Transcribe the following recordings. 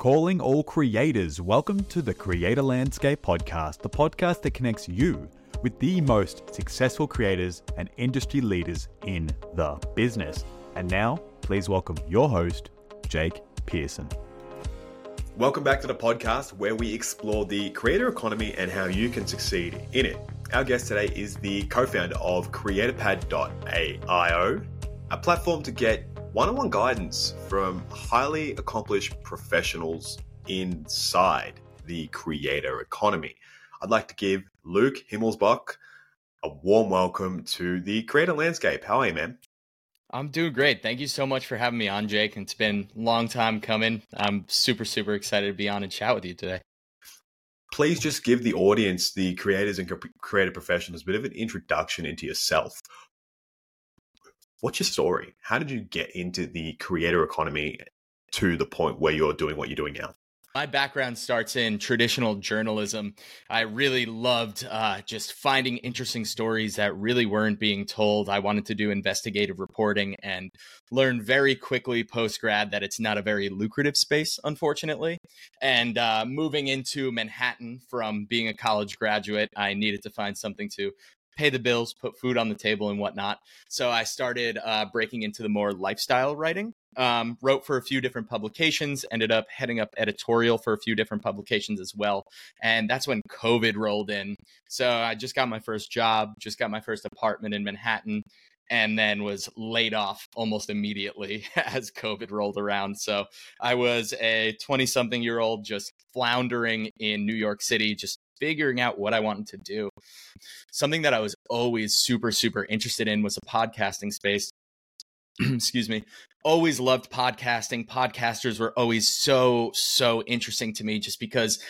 Calling all creators, welcome to the Creator Landscape Podcast, the podcast that connects you with the most successful creators and industry leaders in the business. And now, please welcome your host, Jake Pearson. Welcome back to the podcast where we explore the creator economy and how you can succeed in it. Our guest today is the co founder of CreatorPad.io, a platform to get one on one guidance from highly accomplished professionals inside the creator economy. I'd like to give Luke Himmelbach a warm welcome to the creator landscape. How are you, man? I'm doing great. Thank you so much for having me on, Jake. It's been a long time coming. I'm super, super excited to be on and chat with you today. Please just give the audience, the creators and creative professionals, a bit of an introduction into yourself what's your story? How did you get into the creator economy to the point where you're doing what you're doing now? My background starts in traditional journalism. I really loved uh, just finding interesting stories that really weren't being told. I wanted to do investigative reporting and learned very quickly post grad that it's not a very lucrative space, unfortunately. And uh, moving into Manhattan from being a college graduate, I needed to find something to pay the bills, put food on the table, and whatnot. So I started uh, breaking into the more lifestyle writing. Um, wrote for a few different publications, ended up heading up editorial for a few different publications as well. And that's when COVID rolled in. So I just got my first job, just got my first apartment in Manhattan, and then was laid off almost immediately as COVID rolled around. So I was a 20 something year old just floundering in New York City, just figuring out what I wanted to do. Something that I was always super, super interested in was a podcasting space. Excuse me. Always loved podcasting. Podcasters were always so, so interesting to me just because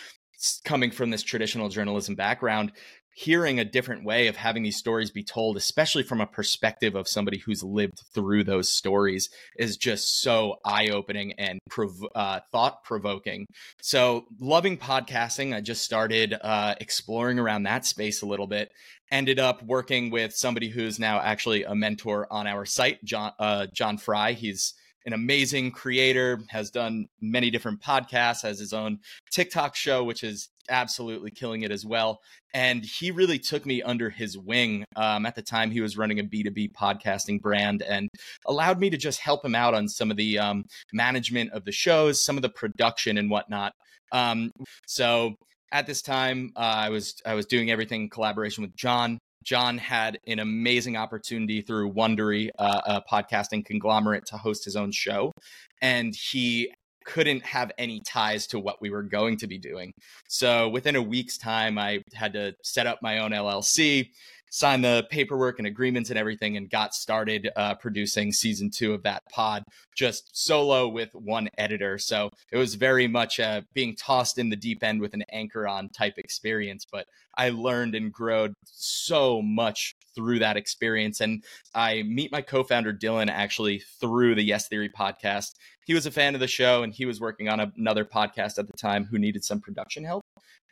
coming from this traditional journalism background, hearing a different way of having these stories be told, especially from a perspective of somebody who's lived through those stories, is just so eye opening and prov- uh, thought provoking. So, loving podcasting, I just started uh, exploring around that space a little bit. Ended up working with somebody who's now actually a mentor on our site, John uh, John Fry. He's an amazing creator, has done many different podcasts, has his own TikTok show, which is absolutely killing it as well. And he really took me under his wing. Um, at the time, he was running a B2B podcasting brand and allowed me to just help him out on some of the um, management of the shows, some of the production and whatnot. Um, so at this time, uh, I was I was doing everything in collaboration with John. John had an amazing opportunity through Wondery, uh, a podcasting conglomerate, to host his own show. And he couldn't have any ties to what we were going to be doing. So within a week's time, I had to set up my own LLC, signed the paperwork and agreements and everything and got started uh, producing season two of that pod just solo with one editor. So it was very much uh, being tossed in the deep end with an anchor on type experience but i learned and growed so much through that experience. And i meet my co-founder dylan actually through the yes theory podcast. He was a fan of the show and he was working on another podcast at the time who needed some production help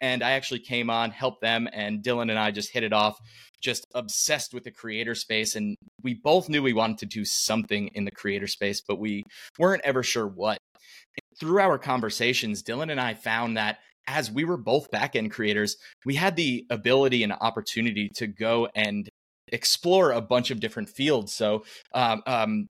and I actually came on, helped them, and Dylan and I just hit it off, just obsessed with the creator space. And we both knew we wanted to do something in the creator space, but we weren't ever sure what. Through our conversations, Dylan and I found that as we were both back end creators, we had the ability and opportunity to go and explore a bunch of different fields. So, um, um,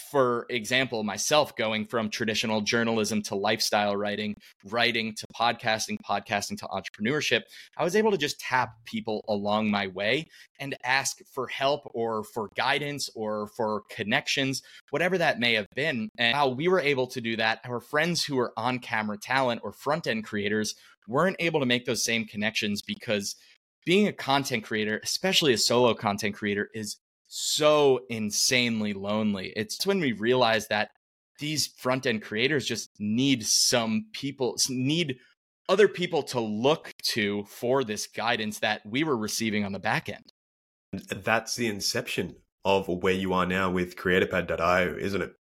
for example, myself going from traditional journalism to lifestyle writing, writing to podcasting, podcasting to entrepreneurship, I was able to just tap people along my way and ask for help or for guidance or for connections, whatever that may have been. And how we were able to do that, our friends who were on camera talent or front end creators weren't able to make those same connections because being a content creator, especially a solo content creator, is so insanely lonely. It's when we realize that these front end creators just need some people, need other people to look to for this guidance that we were receiving on the back end. That's the inception of where you are now with creatorpad.io, isn't it?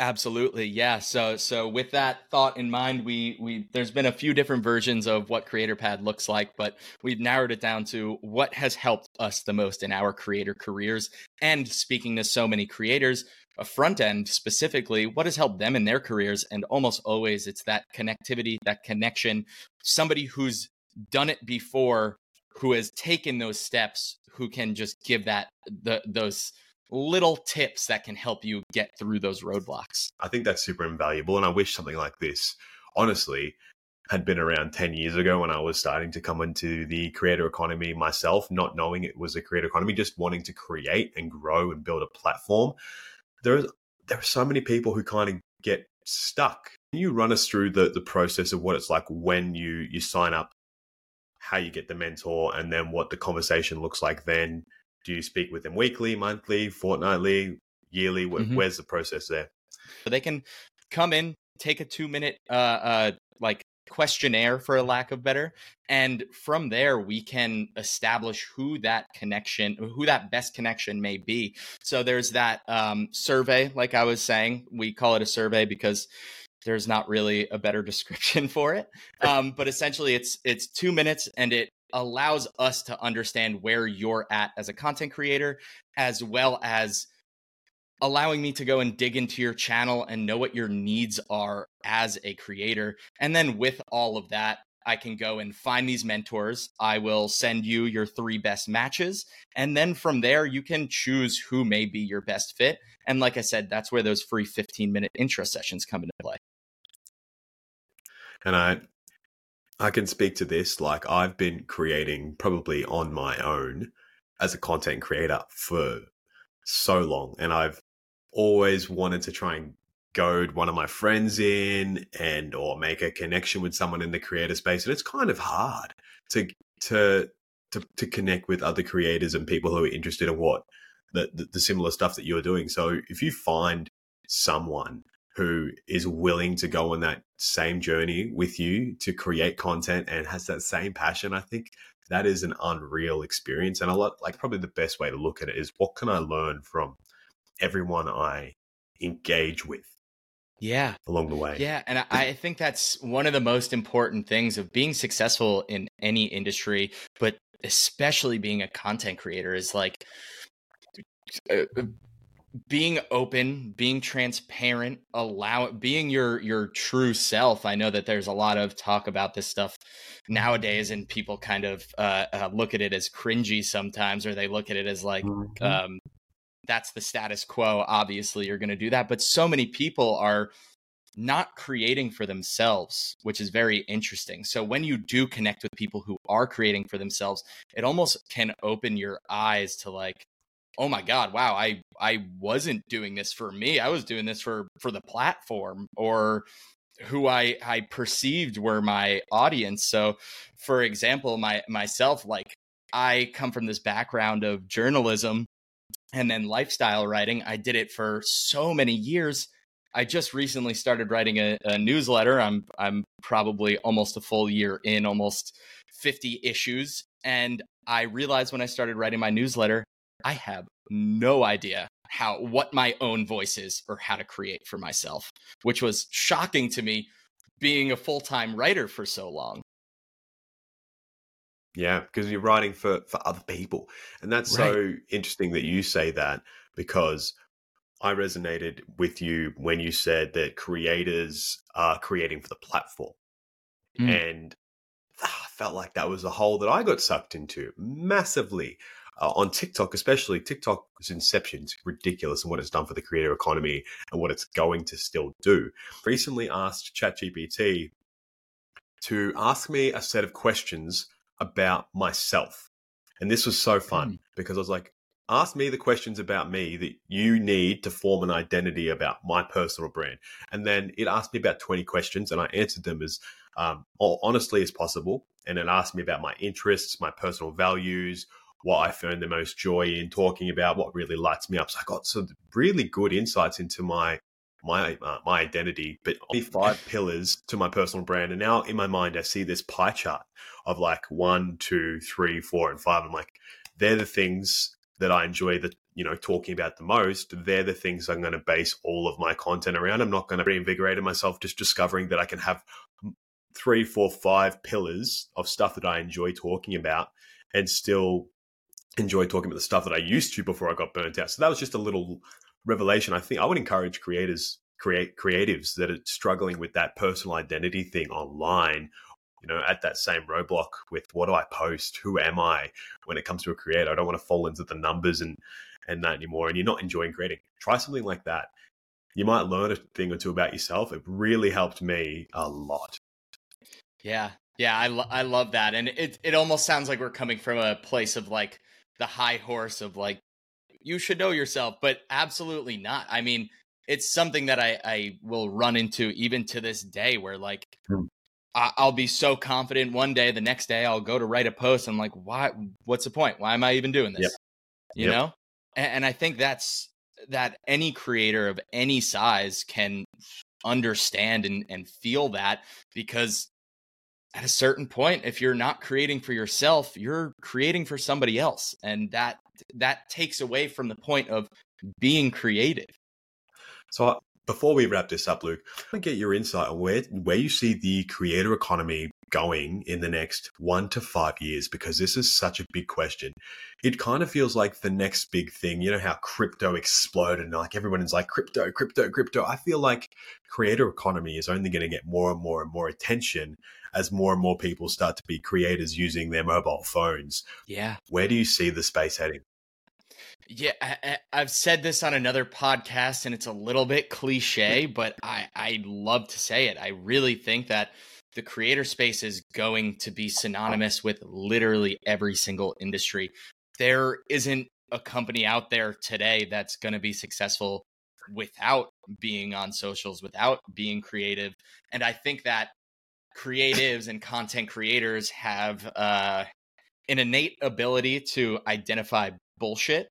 Absolutely, yeah. So, so with that thought in mind, we we there's been a few different versions of what Creator Pad looks like, but we've narrowed it down to what has helped us the most in our creator careers. And speaking to so many creators, a front end specifically, what has helped them in their careers? And almost always it's that connectivity, that connection, somebody who's done it before, who has taken those steps, who can just give that the those little tips that can help you get through those roadblocks. I think that's super invaluable. And I wish something like this, honestly, had been around 10 years ago when I was starting to come into the creator economy myself, not knowing it was a creator economy, just wanting to create and grow and build a platform. There's there are so many people who kind of get stuck. Can you run us through the, the process of what it's like when you you sign up, how you get the mentor, and then what the conversation looks like then? Do you speak with them weekly, monthly, fortnightly, yearly? Mm-hmm. Where's the process there? So they can come in, take a two minute uh, uh, like questionnaire for a lack of better and from there we can establish who that connection who that best connection may be so there's that um, survey like i was saying we call it a survey because there's not really a better description for it um, but essentially it's it's two minutes and it allows us to understand where you're at as a content creator as well as allowing me to go and dig into your channel and know what your needs are as a creator. And then with all of that, I can go and find these mentors. I will send you your three best matches. And then from there, you can choose who may be your best fit. And like I said, that's where those free 15 minute intro sessions come into play. And I, I can speak to this. Like I've been creating probably on my own as a content creator for so long. And I've always wanted to try and goad one of my friends in and or make a connection with someone in the creator space and it's kind of hard to to to, to connect with other creators and people who are interested in what the, the, the similar stuff that you're doing so if you find someone who is willing to go on that same journey with you to create content and has that same passion i think that is an unreal experience and a lot like probably the best way to look at it is what can i learn from everyone I engage with. Yeah. Along the way. Yeah. And I think that's one of the most important things of being successful in any industry, but especially being a content creator is like uh, being open, being transparent, allow being your your true self. I know that there's a lot of talk about this stuff nowadays, and people kind of uh, uh, look at it as cringy sometimes, or they look at it as like mm-hmm. um, that's the status quo. Obviously, you're going to do that. But so many people are not creating for themselves, which is very interesting. So when you do connect with people who are creating for themselves, it almost can open your eyes to like, oh my god, wow, I I wasn't doing this for me. I was doing this for for the platform or who I I perceived were my audience. So for example, my myself like I come from this background of journalism and then lifestyle writing. I did it for so many years. I just recently started writing a, a, newsletter. I'm I'm probably almost a full year in, almost 50 issues, and I realized when I started writing my newsletter, I have no idea how what my own voice is or how to create for myself, which was shocking to me being a full-time writer for so long. Yeah, because you're writing for for other people, and that's right. so interesting that you say that because I resonated with you when you said that creators are creating for the platform, mm. and ah, I felt like that was a hole that I got sucked into massively. Uh, on TikTok, especially TikTok's inception is ridiculous and what it's done for the creator economy and what it's going to still do. Recently asked ChatGPT to ask me a set of questions about myself. And this was so fun mm. because I was like, ask me the questions about me that you need to form an identity about my personal brand. And then it asked me about 20 questions and I answered them as um, honestly as possible. And it asked me about my interests, my personal values, what I found the most joy in talking about, what really lights me up. So I got some really good insights into my my uh, my identity, but only five pillars to my personal brand. And now in my mind, I see this pie chart of like one, two, three, four, and five. I'm like, they're the things that I enjoy the you know talking about the most. They're the things I'm going to base all of my content around. I'm not going to reinvigorate myself just discovering that I can have three, four, five pillars of stuff that I enjoy talking about and still enjoy talking about the stuff that I used to before I got burnt out. So that was just a little revelation. I think I would encourage creators, create creatives that are struggling with that personal identity thing online. You know, at that same roadblock with what do I post? Who am I? When it comes to a creator, I don't want to fall into the numbers and and that anymore. And you're not enjoying creating. Try something like that. You might learn a thing or two about yourself. It really helped me a lot. Yeah, yeah, I lo- I love that, and it it almost sounds like we're coming from a place of like the high horse of like you should know yourself, but absolutely not. I mean, it's something that I I will run into even to this day, where like mm. I, I'll be so confident one day, the next day I'll go to write a post, and I'm like, why? What's the point? Why am I even doing this? Yep. You yep. know, and, and I think that's that any creator of any size can understand and, and feel that because at a certain point if you're not creating for yourself you're creating for somebody else. And that that takes away from the point of being creative. So uh, before we wrap this up luke i want to get your insight on where where you see the creator economy going in the next one to five years because this is such a big question. It kind of feels like the next big thing. You know how crypto exploded and like everyone is like crypto, crypto, crypto. I feel like creator economy is only going to get more and more and more attention as more and more people start to be creators using their mobile phones. Yeah. Where do you see the space heading? Yeah, I, have said this on another podcast, and it's a little bit cliche, but I I love to say it. I really think that the creator space is going to be synonymous with literally every single industry. There isn't a company out there today that's going to be successful without being on socials, without being creative. And I think that creatives and content creators have uh, an innate ability to identify bullshit,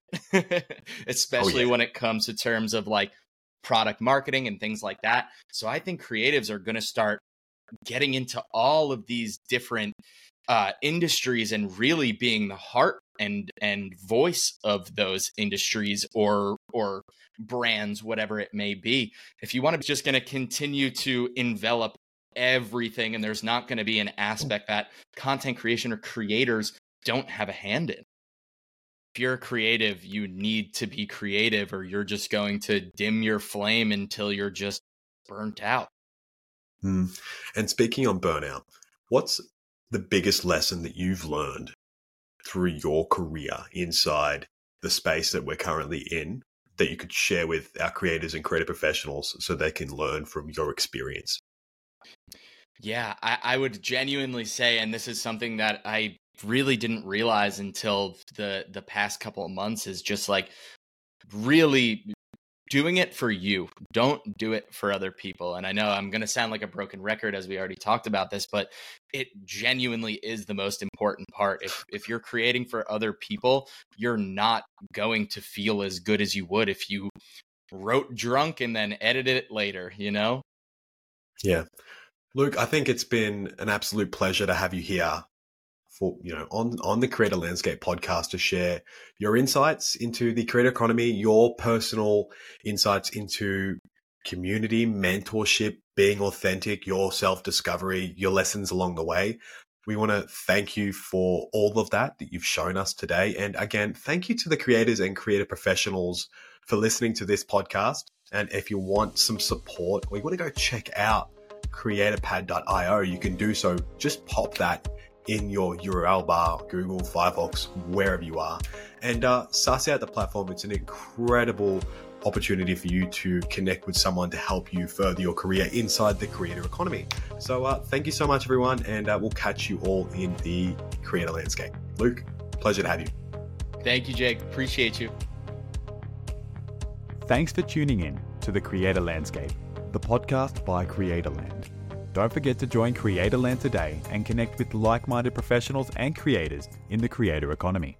especially oh, yeah. when it comes to terms of like product marketing and things like that. So I think creatives are going to start getting into all of these different uh, industries and really being the heart and and voice of those industries or or brands whatever it may be. If you want to just going to continue to envelop everything and there's not going to be an aspect that content creation or creators don't have a hand in. If you're creative you need to be creative or you're just going to dim your flame until you're just burnt out Mm. And speaking on burnout, what's the biggest lesson that you've learned through your career inside the space that we're currently in that you could share with our creators and creative professionals so they can learn from your experience? Yeah, I, I would genuinely say, and this is something that I really didn't realize until the the past couple of months, is just like really doing it for you. Don't do it for other people. And I know I'm going to sound like a broken record as we already talked about this, but it genuinely is the most important part. If if you're creating for other people, you're not going to feel as good as you would if you wrote drunk and then edited it later, you know? Yeah. Luke, I think it's been an absolute pleasure to have you here for you know on on the creator landscape podcast to share your insights into the creator economy your personal insights into community mentorship being authentic your self-discovery your lessons along the way. We want to thank you for all of that that you've shown us today. And again thank you to the creators and creative professionals for listening to this podcast. And if you want some support or you want to go check out creatorpad.io you can do so. Just pop that in your URL bar, Google, Firefox, wherever you are, and uh, suss out the platform. It's an incredible opportunity for you to connect with someone to help you further your career inside the creator economy. So, uh, thank you so much, everyone, and uh, we'll catch you all in the creator landscape. Luke, pleasure to have you. Thank you, Jake. Appreciate you. Thanks for tuning in to the Creator Landscape, the podcast by Creatorland. Don't forget to join Creatorland today and connect with like minded professionals and creators in the creator economy.